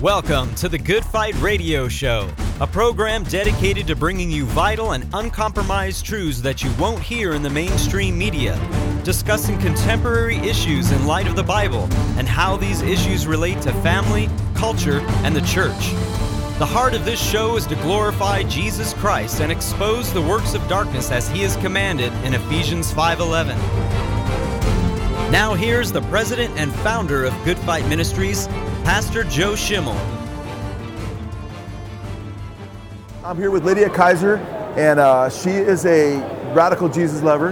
Welcome to the Good Fight Radio Show, a program dedicated to bringing you vital and uncompromised truths that you won't hear in the mainstream media, discussing contemporary issues in light of the Bible and how these issues relate to family, culture, and the church. The heart of this show is to glorify Jesus Christ and expose the works of darkness as he is commanded in Ephesians 5:11. Now here's the president and founder of Good Fight Ministries, Pastor Joe Schimmel. I'm here with Lydia Kaiser, and uh, she is a radical Jesus lover,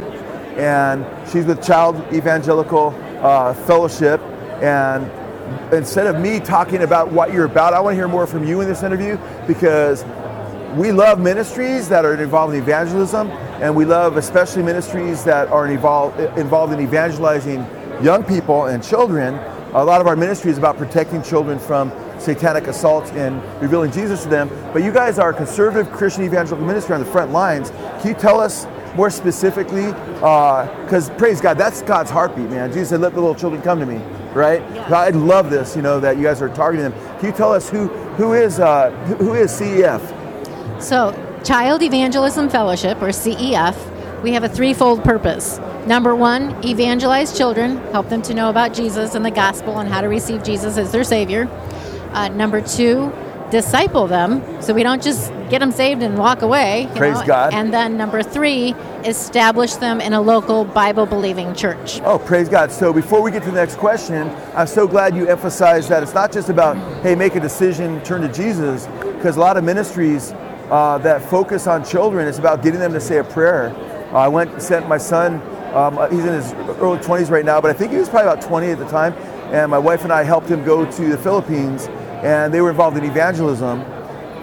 and she's with Child Evangelical uh, Fellowship. And instead of me talking about what you're about, I want to hear more from you in this interview because we love ministries that are involved in evangelism, and we love especially ministries that are involved involved in evangelizing young people and children a lot of our ministry is about protecting children from satanic assaults and revealing Jesus to them. But you guys are a conservative Christian evangelical ministry on the front lines. Can you tell us more specifically? Because uh, praise God, that's God's heartbeat, man. Jesus said, "Let the little children come to me." Right? Yeah. I love this. You know that you guys are targeting them. Can you tell us who who is uh, who is CEF? So, Child Evangelism Fellowship, or CEF, we have a threefold purpose. Number one, evangelize children, help them to know about Jesus and the gospel and how to receive Jesus as their Savior. Uh, number two, disciple them so we don't just get them saved and walk away. Praise know? God. And then number three, establish them in a local Bible believing church. Oh, praise God. So before we get to the next question, I'm so glad you emphasized that it's not just about, hey, make a decision, turn to Jesus, because a lot of ministries uh, that focus on children, it's about getting them to say a prayer. Uh, I went and sent my son um, he's in his early 20s right now, but I think he was probably about 20 at the time. And my wife and I helped him go to the Philippines, and they were involved in evangelism.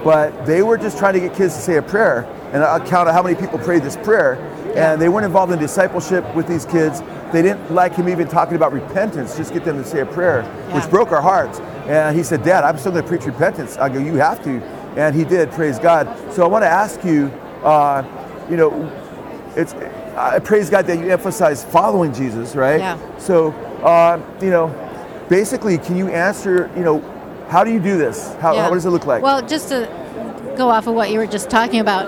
But they were just trying to get kids to say a prayer, and I counted how many people prayed this prayer. And they weren't involved in discipleship with these kids. They didn't like him even talking about repentance, just get them to say a prayer, yeah. which broke our hearts. And he said, Dad, I'm still going to preach repentance. I go, You have to. And he did, praise God. So I want to ask you, uh, you know, it's I praise God that you emphasize following Jesus, right? Yeah. So, uh, you know, basically, can you answer, you know, how do you do this? How, yeah. how does it look like? Well, just to go off of what you were just talking about,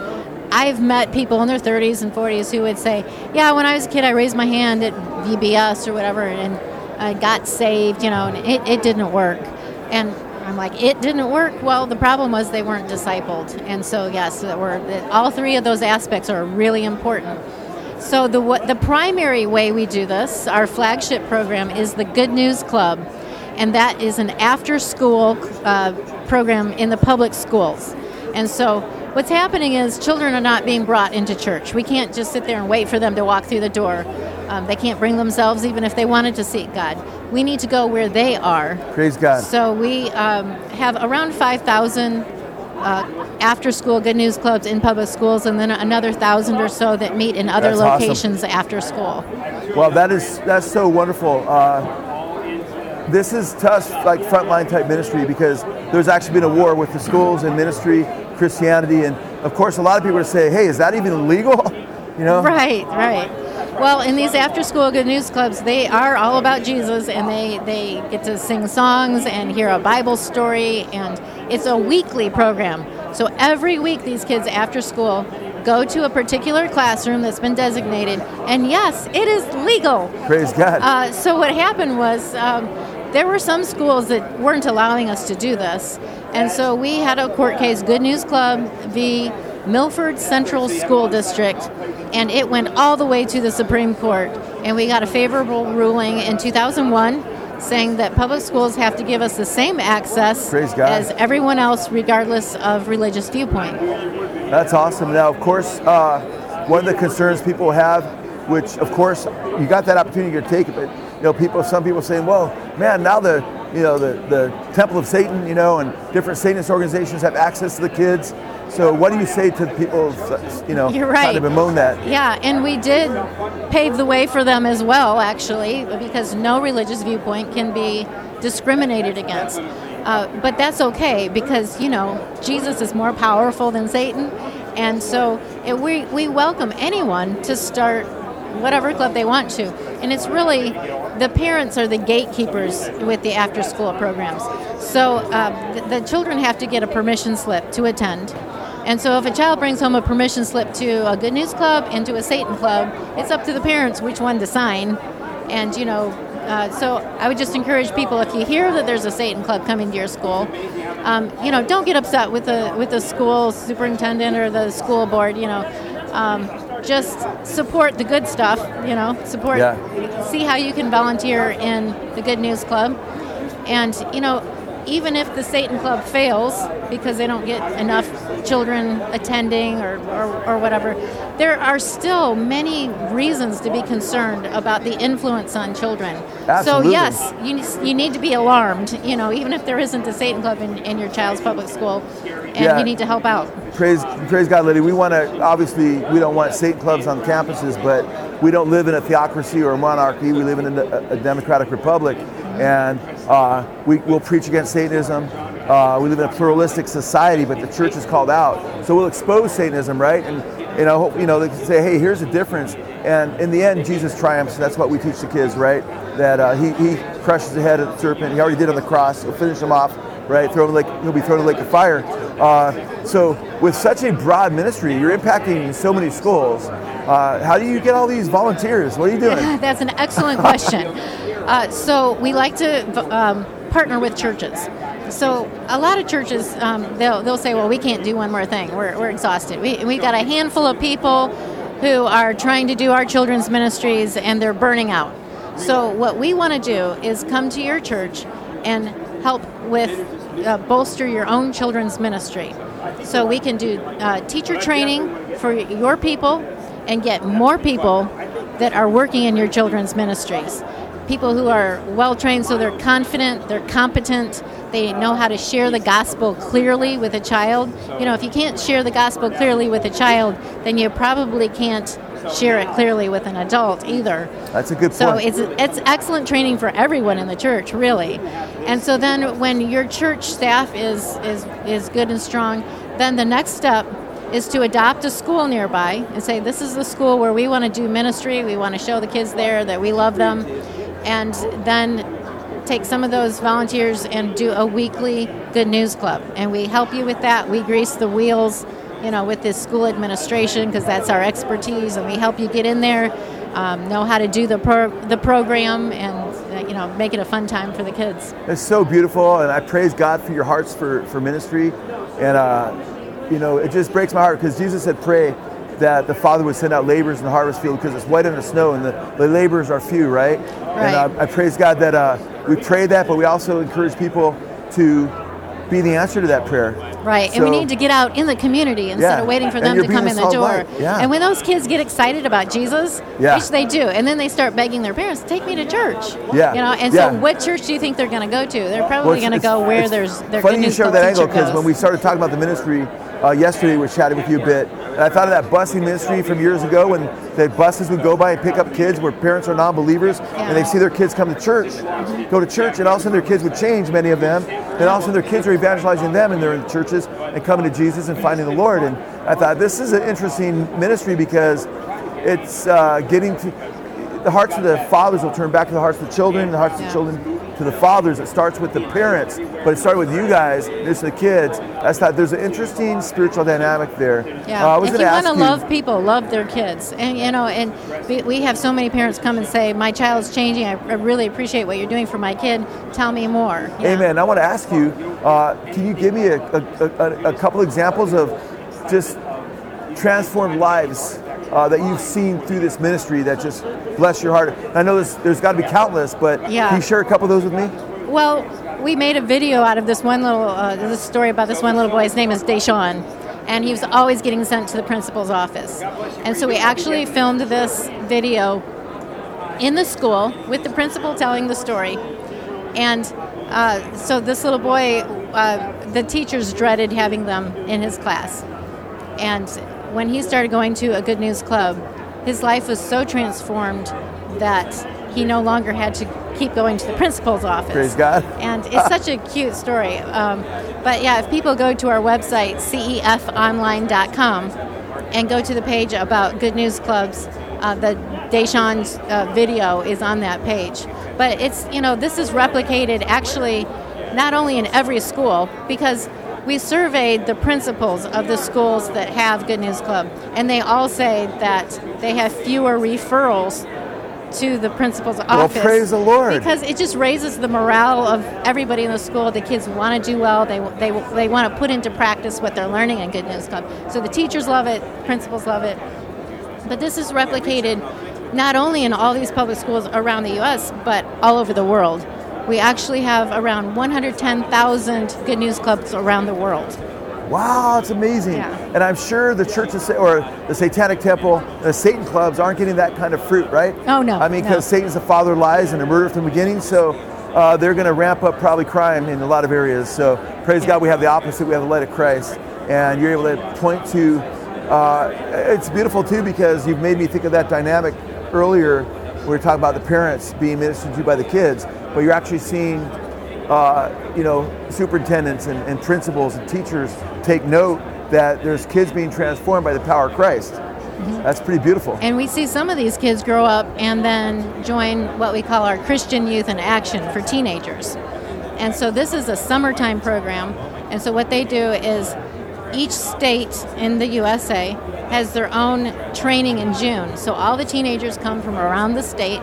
I've met people in their 30s and 40s who would say, "Yeah, when I was a kid, I raised my hand at VBS or whatever, and I got saved, you know, and it, it didn't work." And I'm like, "It didn't work." Well, the problem was they weren't discipled, and so yes, we're, all three of those aspects are really important. So the the primary way we do this, our flagship program, is the Good News Club, and that is an after-school uh, program in the public schools. And so what's happening is children are not being brought into church. We can't just sit there and wait for them to walk through the door. Um, they can't bring themselves even if they wanted to seek God. We need to go where they are. Praise God. So we um, have around 5,000 uh, after school good news clubs in public schools and then another thousand or so that meet in other that's locations awesome. after school well that is that's so wonderful uh, this is to us like frontline type ministry because there's actually been a war with the schools and ministry christianity and of course a lot of people are saying hey is that even legal you know right right well, in these after-school good news clubs, they are all about Jesus, and they they get to sing songs and hear a Bible story, and it's a weekly program. So every week, these kids after school go to a particular classroom that's been designated, and yes, it is legal. Praise God. Uh, so what happened was. Um, there were some schools that weren't allowing us to do this. And so we had a court case, Good News Club v. Milford Central School District, and it went all the way to the Supreme Court. And we got a favorable ruling in 2001 saying that public schools have to give us the same access as everyone else, regardless of religious viewpoint. That's awesome. Now, of course, uh, one of the concerns people have, which of course you got that opportunity to take it, but you know, people, some people saying, "Well, man, now the you know the the Temple of Satan, you know, and different Satanist organizations have access to the kids." So what do you say to people, you know, You're right. kind of bemoan that? Yeah, and we did pave the way for them as well, actually, because no religious viewpoint can be discriminated against. Uh, but that's okay because, you know, Jesus is more powerful than Satan. And so it, we, we welcome anyone to start whatever club they want to. And it's really the parents are the gatekeepers with the after school programs. So uh, the, the children have to get a permission slip to attend. And so if a child brings home a permission slip to a Good News Club and to a Satan Club, it's up to the parents which one to sign. And, you know, uh, so I would just encourage people if you hear that there's a Satan Club coming to your school, um, you know, don't get upset with the with the school superintendent or the school board. You know, um, just support the good stuff. You know, support. Yeah. See how you can volunteer in the Good News Club, and you know, even if the Satan Club fails because they don't get enough children attending or, or, or, whatever, there are still many reasons to be concerned about the influence on children. Absolutely. So, yes, you, you need to be alarmed, you know, even if there isn't a Satan Club in, in your child's public school, and Yeah. you need to help out. Praise, praise God, Liddy. We want to obviously we don't want Satan clubs on campuses, but we don't live in a theocracy or a monarchy. We live in a, a democratic republic, and uh, we will preach against Satanism. Uh, we live in a pluralistic society, but the church is called out, so we'll expose Satanism, right? And you know, you know, they can say, hey, here's the difference. And in the end, Jesus triumphs. That's what we teach the kids, right? That uh, he, he crushes the head of the serpent. He already did on the cross. He'll finish him off right? Throw him like he'll be thrown in the lake of fire. Uh, so with such a broad ministry, you're impacting so many schools. Uh, how do you get all these volunteers? What are you doing? That's an excellent question. Uh, so we like to um, partner with churches. So a lot of churches, um, they'll, they'll say, well, we can't do one more thing. We're, we're exhausted. We, we've got a handful of people who are trying to do our children's ministries and they're burning out. So what we want to do is come to your church and help with uh, bolster your own children's ministry. So we can do uh, teacher training for your people and get more people that are working in your children's ministries. People who are well trained so they're confident, they're competent, they know how to share the gospel clearly with a child. You know, if you can't share the gospel clearly with a child, then you probably can't share it clearly with an adult either. That's a good point. So it's it's excellent training for everyone in the church, really. And so then when your church staff is is is good and strong, then the next step is to adopt a school nearby and say this is the school where we want to do ministry, we want to show the kids there that we love them and then take some of those volunteers and do a weekly good news club and we help you with that. We grease the wheels you know, with this school administration because that's our expertise, and we help you get in there, um, know how to do the pro- the program, and uh, you know, make it a fun time for the kids. It's so beautiful, and I praise God for your hearts for, for ministry. And, uh, you know, it just breaks my heart because Jesus said, pray that the Father would send out laborers in the harvest field because it's white under snow and the, the laborers are few, right? And uh, I praise God that uh, we pray that, but we also encourage people to be the answer to that prayer. Right, and we need to get out in the community instead Yeah, of waiting for them to come in the door. light, yeah. And when those kids get excited about Jesus, Yeah. which they do, and then they start begging their parents, "Take me to church." Yeah, you know. And yeah. so, what church do you think they're going to go to? They're probably it's- going to go where there's their funny you share that angle because when we started talking about the ministry uh, yesterday, we were chatting with you a bit, and I thought of that busing ministry from years ago when the buses would go by and pick up kids where parents are non-believers and they see their kids come to church, go to church, and all of a sudden their kids would change, many of them, and all of a sudden their kids are evangelizing them and they're in churches and coming to Jesus and finding the Lord. And I thought this is an interesting ministry because it's uh, getting to the hearts of the fathers will turn back to the hearts of the children, the hearts of the children to the fathers. It starts with the parents, but it started with you guys. It's the kids. That's that. There's an interesting spiritual dynamic there. Yeah, Uh, I was if you want to love people, love their kids, and you know, and we, have so many parents come and say, "My child's changing. I, I really appreciate what you're doing for my kid. Tell me more." Yeah. Amen. I want to ask you, uh, can you give me a, a, a, a couple examples of just transformed lives uh, that you've seen through this ministry that just bless your heart? I know there's, there's got to be countless, but Yeah. can you share a couple of those with me? Well, we made a video out of this one little uh, this story about this one little boy. His name is Deshaun, and he was always getting sent to the principal's office. And so we actually filmed this video in the school with the principal telling the story. And uh, so this little boy, uh, the teachers dreaded having them in his class. And when he started going to a Good News Club, his life was so transformed that he no longer had to keep going to the principal's office. Praise God. And it's such a cute story. Um, but yeah, if people go to our website, cefonline.com, and go to the page about Good News Clubs, uh, the Deshawn's uh, video is on that page. But it's, you know, this is replicated actually not only in every school, because we surveyed the principals of the schools that have Good News Club, and they all say that they have fewer referrals to the principal's office. Well, praise the Lord. Because it just raises the morale of everybody in the school. The kids want to do well. They, they, they want to put into practice what they're learning in Good News Club. So the teachers love it, principals love it. But this is replicated not only in all these public schools around the U.S., but all over the world. We actually have around 110,000 Good News Clubs around the world. Wow, it's amazing. Yeah. And I'm sure the churches or the Satanic Temple, the Satan clubs aren't getting that kind of fruit, right? Oh, no, I mean, no. because Satan's the father of lies and a murderer from the beginning, so uh, they're going to ramp up probably crime in a lot of areas. So praise God, we have the opposite. We have the light of Christ, and you're able to point to. Uh, it's beautiful too because you've made me think of that dynamic earlier. We were talking about the parents being ministered to by the kids, but you're actually seeing uh, you know, superintendents and, and principals and teachers take note that there's kids being transformed by the power of Christ. That's pretty beautiful. And we see some of these kids grow up and then join what we call our Christian Youth in Action for teenagers. And so this is a summertime program. And so what they do is each state in the USA has their own training in June. So all the teenagers come from around the state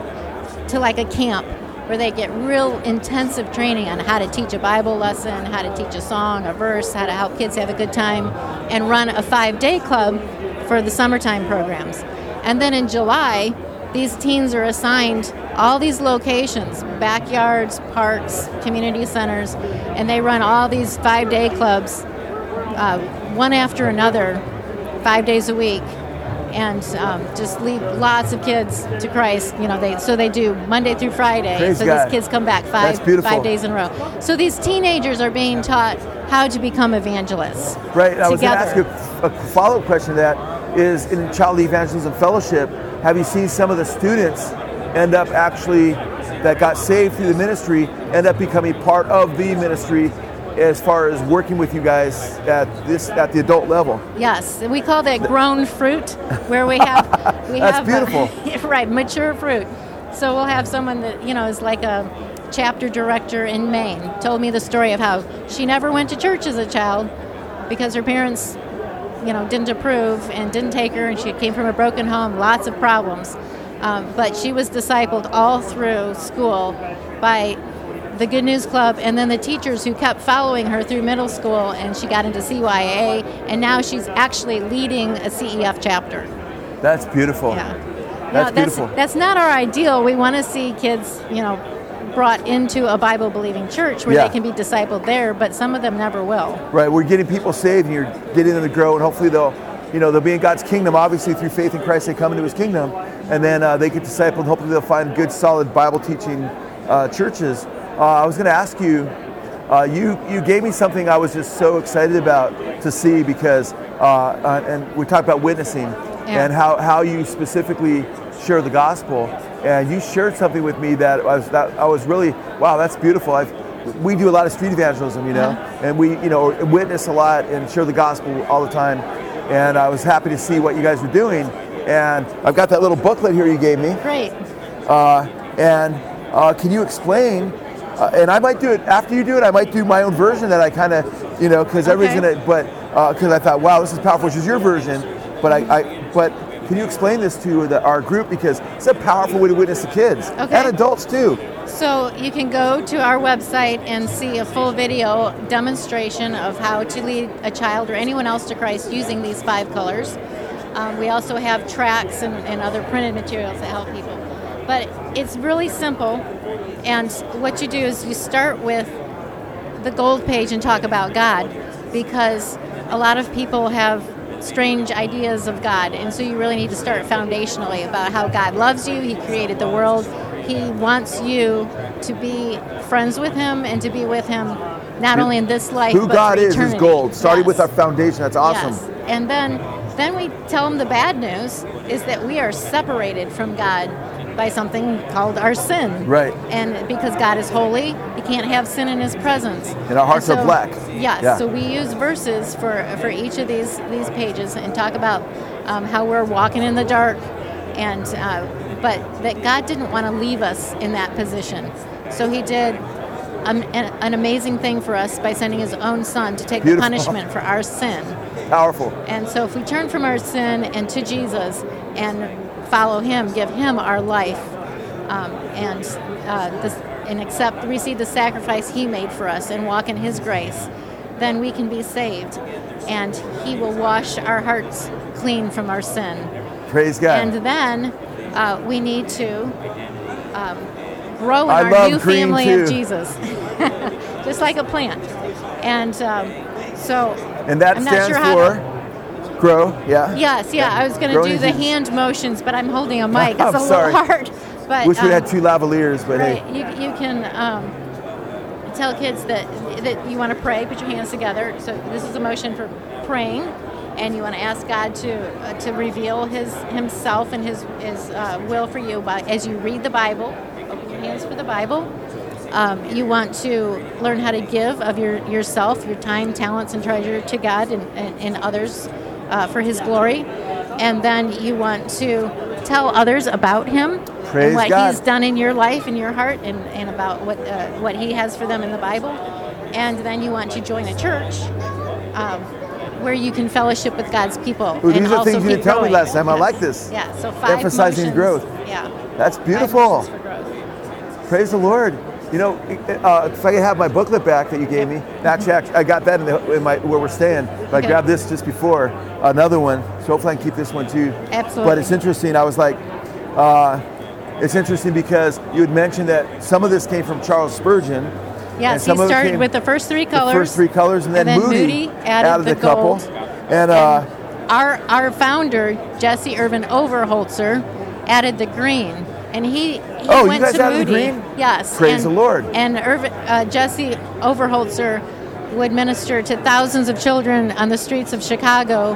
to like a camp where they get real intensive training on how to teach a Bible lesson, how to teach a song, a verse, how to help kids have a good time, and run a five day club for the summertime programs. And then in July, these teens are assigned all these locations backyards, parks, community centers, and they run all these five day clubs, uh, one after another, five days a week. And um, just lead lots of kids to Christ. You know, they so they do Monday through Friday. Praise so God. these kids come back five five days in a row. So these teenagers are being taught how to become evangelists. Right. I was going to ask you a, a follow-up question to that is in Child Evangelism Fellowship, have you seen some of the students end up actually that got saved through the ministry end up becoming part of the ministry as far as working with you guys at this at the adult level? Yes, we call that grown fruit, where we have we That's have beautiful. right, mature fruit. So we'll have someone that you know is like a chapter director in Maine. Told me the story of how she never went to church as a child because her parents, you know, didn't approve and didn't take her, and she came from a broken home, lots of problems. Um, but she was discipled all through school by the Good News Club, and then the teachers who kept following her through middle school, and she got into CYA, and now she's actually leading a CEF chapter. That's beautiful. Yeah, That's No, beautiful. That's not our ideal. We want to see kids, you know, brought into a Bible believing church where Yeah. they can be discipled there, but some of them never will. Right, we're getting people saved, and you're getting them to grow, and hopefully they'll, you know, they'll be in God's kingdom. Obviously, through faith in Christ, they come into His kingdom, and then uh, they get discipled. And hopefully, they'll find good, solid Bible teaching uh, churches. Uh, I was going to ask you, uh, you you gave me something I was just so excited about to see because, uh, uh, and we talked about witnessing Yeah. and how how you specifically share the gospel, and you shared something with me that I was that I was really wow, that's beautiful. I've, we do a lot of street evangelism, you know, Uh-huh. and we, you know, witness a lot and share the gospel all the time. And I was happy to see what you guys were doing. And I've got that little booklet here you gave me. Great. Uh, and uh, can you explain? Uh, and I might do it after you do it. I might do my own version that I kind of, you know, because everybody's Okay. gonna. But because I thought, wow, this is powerful, which is your version. But I, I but can you explain this to the, our group because it's a powerful way to witness to kids Okay. and adults too. So you can go to our website and see a full video demonstration of how to lead a child or anyone else to Christ using these five colors. Um, we also have tracks and, and other printed materials that help people. But it's really simple. And what you do is you start with the gold page and talk about God because a lot of people have strange ideas of God. And so you really need to start foundationally about how God loves you, He created the world, He wants you to be friends with Him and to be with Him not only in this life Who God is is gold. Starting Yes. with our foundation. That's awesome. Yes. And then then we tell them the bad news is that we are separated from God by something called our sin. Right. And because God is holy, He can't have sin in His presence. And our hearts are so- black. Yes. Yeah. So we use verses for for each of these these pages and talk about um, how we're walking in the dark and uh, but that God didn't want to leave us in that position, so He did um, an, an amazing thing for us by sending His own Son to take Beautiful. the punishment for our sin. Powerful. And so, if we turn from our sin and to Jesus and follow Him, give Him our life, um, and uh, this, and accept, receive the sacrifice He made for us, and walk in His grace, then we can be saved, and He will wash our hearts clean from our sin. Praise God. And then uh, we need to um, grow in I our new family too. of Jesus, just like a plant. And um, so, and that I'm stands sure for grow. Yeah. Yes, yeah, I was going to do the hand motions, but I'm holding a mic. It's I'm a little sorry. hard. But Wish we um, had two lavaliers, but right, hey. you, you can um, tell kids that that you want to pray. Put your hands together. So this is a motion for praying, and you want to ask God to uh, to reveal His Himself and His His uh, will for you by as you read the Bible. Open your hands for the Bible. Um, you want to learn how to give of your yourself, your time, talents, and treasure to God and, and, and others uh, for His glory. And then you want to tell others about Him Praise and what God. He's done in your life, in your heart, and, and about what uh, what He has for them in the Bible. And then you want to join a church um, where you can fellowship with God's people. Ooh, and these are also things you didn't tell me last time. I like this. Yeah. So five Emphasizing motions. growth. Yeah. That's beautiful. motions for growth. Praise the Lord. You know, uh, if I could have my booklet back that you gave me, actually, actually I got that in, the, in my where we're staying. But I grabbed this just before another one, so hopefully I can keep this one too. Absolutely. But it's interesting. I was like, uh, it's interesting because you had mentioned that some of this came from Charles Spurgeon. Yes, he some of it started with the first three colors. The first three colors, and then, and then Moody, Moody added the couple. gold. And, uh, Our our founder Jesse Irvin Overholtzer added the green, and he, he Oh, you went guys to the Moody. green? Yes, Praise and, the Lord. And Irvin, uh, Jesse Overholtzer would minister to thousands of children on the streets of Chicago.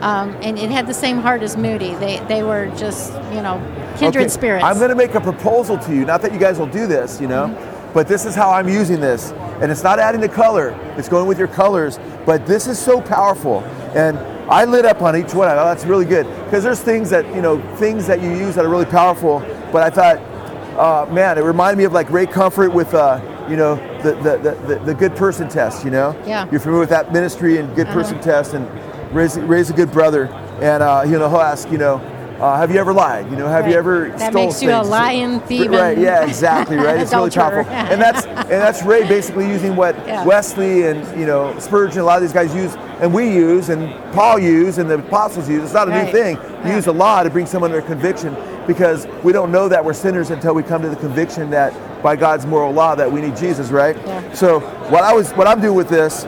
Um, and it had the same heart as Moody. They, they were just, you know, kindred Okay, spirits. I'm going to make a proposal to you. Not that you guys will do this, you know, Mm-hmm. but this is how I'm using this. And it's not adding the color, it's going with your colors. But this is so powerful. And I lit up on each one. I thought that's really good. Because there's things that, you know, things that you use that are really powerful. But I thought, uh, man, it reminded me of like Ray Comfort with, uh, you know, the, the, the, the, good person test, you know? Yeah. You're familiar with that ministry and good Uh-huh. person test and Ray's, Ray's a good brother. And, uh, you know, he'll ask, you know, uh, have you ever lied? You know, have you Right. ever That stole makes you a things? lying, thieving Right, yeah, exactly, right? It's really powerful. And that's and that's Ray basically using what Yeah. Wesley and you know Spurgeon, a lot of these guys use, and we use, and Paul used, and the apostles use. It's not a new thing. Yeah. use a law to bring someone under conviction because we don't know that we're sinners until we come to the conviction that by God's moral law that we need Jesus, right? Yeah. So what I was what I'm doing with this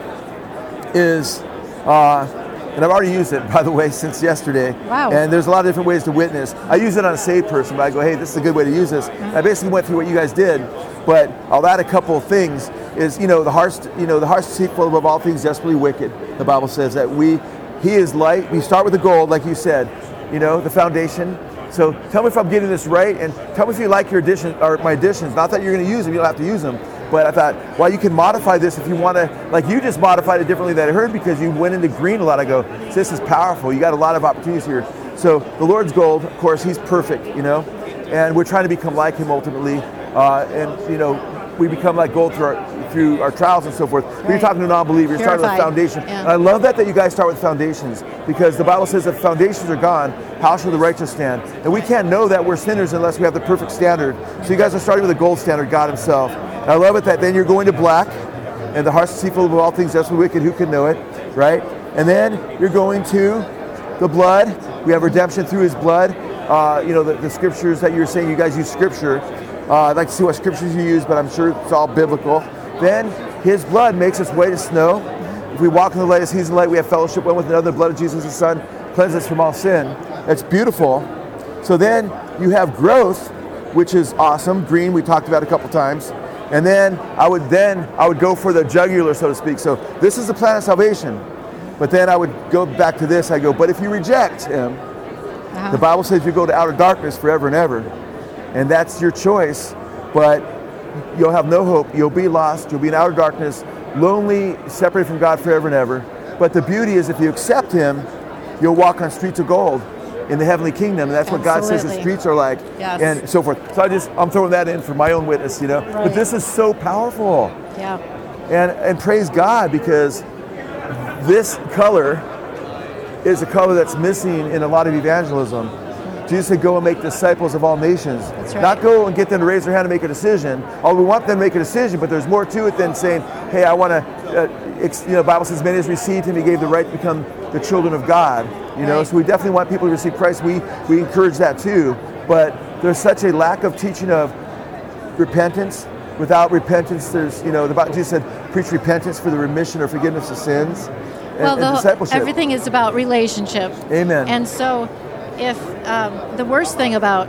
is uh, and I've already used it, by the way, since yesterday. Wow. And there's a lot of different ways to witness. I use it on a saved person, but I go, hey, this is a good way to use this. I basically went through what you guys did, but I'll add a couple of things. Is you know the heart's you know the heart's deceitful above all things, desperately wicked. The Bible says that we, He is light. We start with the gold, like you said, you know the foundation. So tell me if I'm getting this right, and tell me if you like your addition or my additions. Not that you're going to use them; you don't have to use them. But I thought, well, you can modify this if you want to. Like you just modified it differently than I heard because you went into green a lot. I go, this is powerful. You got a lot of opportunities here. So the Lord's gold, of course, He's perfect, you know, and we're trying to become like Him ultimately. Uh, and you know, we become like gold through our, through our trials and so forth. But you're talking to non-believers. You're starting with foundation. Yeah. And I love that that you guys start with foundations because the Bible says if foundations are gone, how shall the righteous stand? And we can't know that we're sinners unless we have the perfect standard. So you guys are starting with the gold standard, God Himself. I love it that then you're going to black, and the heart's deceitful of all things, that's wicked, who can know it, right? And then you're going to the blood. We have redemption through His blood. Uh, you know, the, the scriptures that you're saying, you guys use scripture. Uh, I'd like to see what scriptures you use, but I'm sure it's all biblical. Then His blood makes us white as snow. If we walk in the light as He's in the light, we have fellowship one with another. The blood of Jesus, His Son, cleanses us from all sin. That's beautiful. So then you have growth, which is awesome. Green, we talked about a couple times. And then I would then I would go for the jugular, so to speak. So this is the plan of salvation. But then I would go back to this. I go, but if you reject Him, Uh-huh. the Bible says you go to outer darkness forever and ever. And that's your choice, but you'll have no hope. You'll be lost. You'll be in outer darkness, lonely, separated from God forever and ever. But the beauty is if you accept Him, you'll walk on streets of gold. In the heavenly kingdom. And that's what God says the streets are like, Yes. and so forth. So I just I'm throwing that in for my own witness, you know. But this is so powerful, Yeah. and and praise God because this color is a color that's missing in a lot of evangelism. Jesus said, "Go and make disciples of all nations." That's right. Not go and get them to raise their hand and make a decision. Oh, we want them to make a decision, but there's more to it than saying, "Hey, I want to." Uh, ex- you know, Bible says, "Many has received him; he gave the right to become the children of God." You know, so we definitely want people to receive Christ. We we encourage that too, but there's such a lack of teaching of repentance. Without repentance, there's you know, the Bible Jesus said, "Preach repentance for the remission or forgiveness of sins." And, well, and discipleship. everything is about relationship. Amen. And so, if um, the worst thing about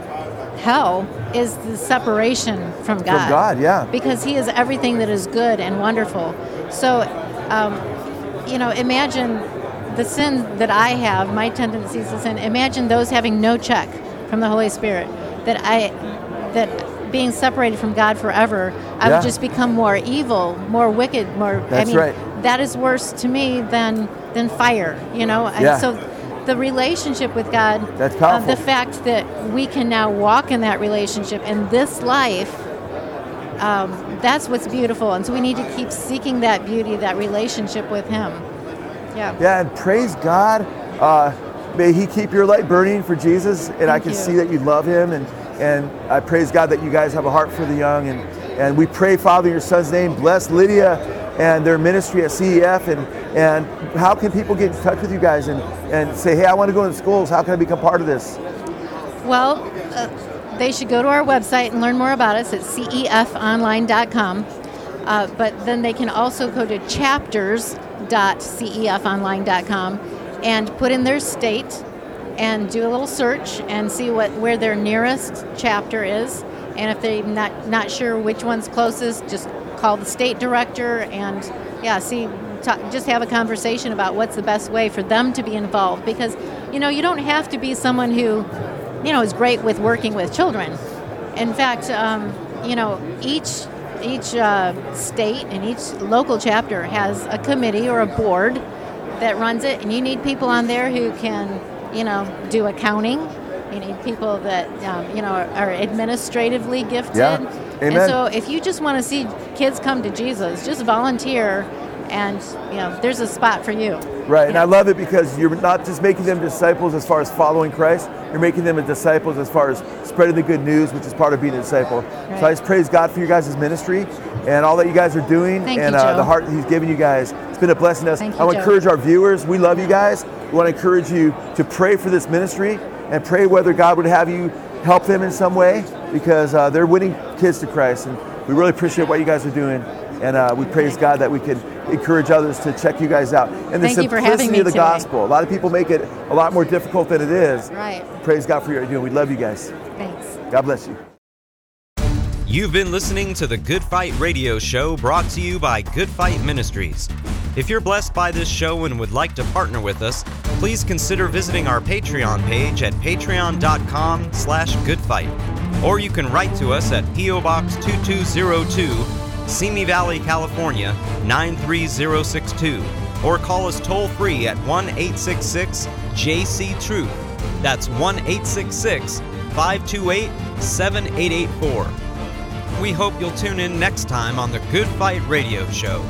hell is the separation from God. From God, yeah. Because He is everything that is good and wonderful. So, um, you know, imagine the sin that I have, my tendencies to sin. Imagine those having no check from the Holy Spirit. That I, that being separated from God forever, I Yeah. would just become more evil, more wicked, more. I That's mean, right. that is worse to me than than fire you know And Yeah. so the relationship with god That's uh, the fact that we can now walk in that relationship in this life um, that's what's beautiful and so we need to keep seeking that beauty that relationship with him yeah Yeah, and praise God. Uh, may He keep your light burning for Jesus, and I can you. see that you love Him, and and I praise God that you guys have a heart for the young, and and we pray, Father, in Your Son's name, bless Lydia and their ministry at CEF, and and how can people get in touch with you guys and and say, hey, I want to go into schools. How can I become part of this? Well, uh, they should go to our website and learn more about us at cefonline.com. Uh, but then they can also go to chapters.cefonline.com and put in their state and do a little search and see what where their nearest chapter is. And if they're not not sure which one's closest, just call the state director and yeah, see, ta just have a conversation about what's the best way for them to be involved. Because you know you don't have to be someone who you know is great with working with children. In fact, um, you know each each uh, state and each local chapter has a committee or a board that runs it, and you need people on there who can, you know, do accounting. You need people that, um, you know, are, are administratively gifted. Yeah. And so, if you just want to see kids come to Jesus, just volunteer, and you know, there's a spot for you. Right, and I love it because you're not just making them disciples as far as following Christ, you're making them a disciples as far as spreading the good news, which is part of being a disciple. So I just praise God for you guys' ministry and all that you guys are doing Thank you, and uh, the heart that He's given you guys. It's been a blessing to us. Thank you, I want to encourage our viewers. We love you guys. We want to encourage you to pray for this ministry and pray whether God would have you help them in some way because uh, they're winning kids to Christ. And we really appreciate what you guys are doing. And uh, we praise God that we can encourage others to check you guys out. And the Thank you for having simplicity me of the today. gospel. A lot of people make it a lot more difficult than it is. Right. Praise God for what you're doing. We love you guys. Thanks. God bless you. You've been listening to the Good Fight Radio Show brought to you by Good Fight Ministries. If you're blessed by this show and would like to partner with us, please consider visiting our Patreon page at patreon.com slash goodfight. Or you can write to us at P.O. Box 2202, Simi Valley, California 93062. Or call us toll free at 1 866 JC Truth. That's 1 866 528 7884. We hope you'll tune in next time on the Good Fight Radio Show.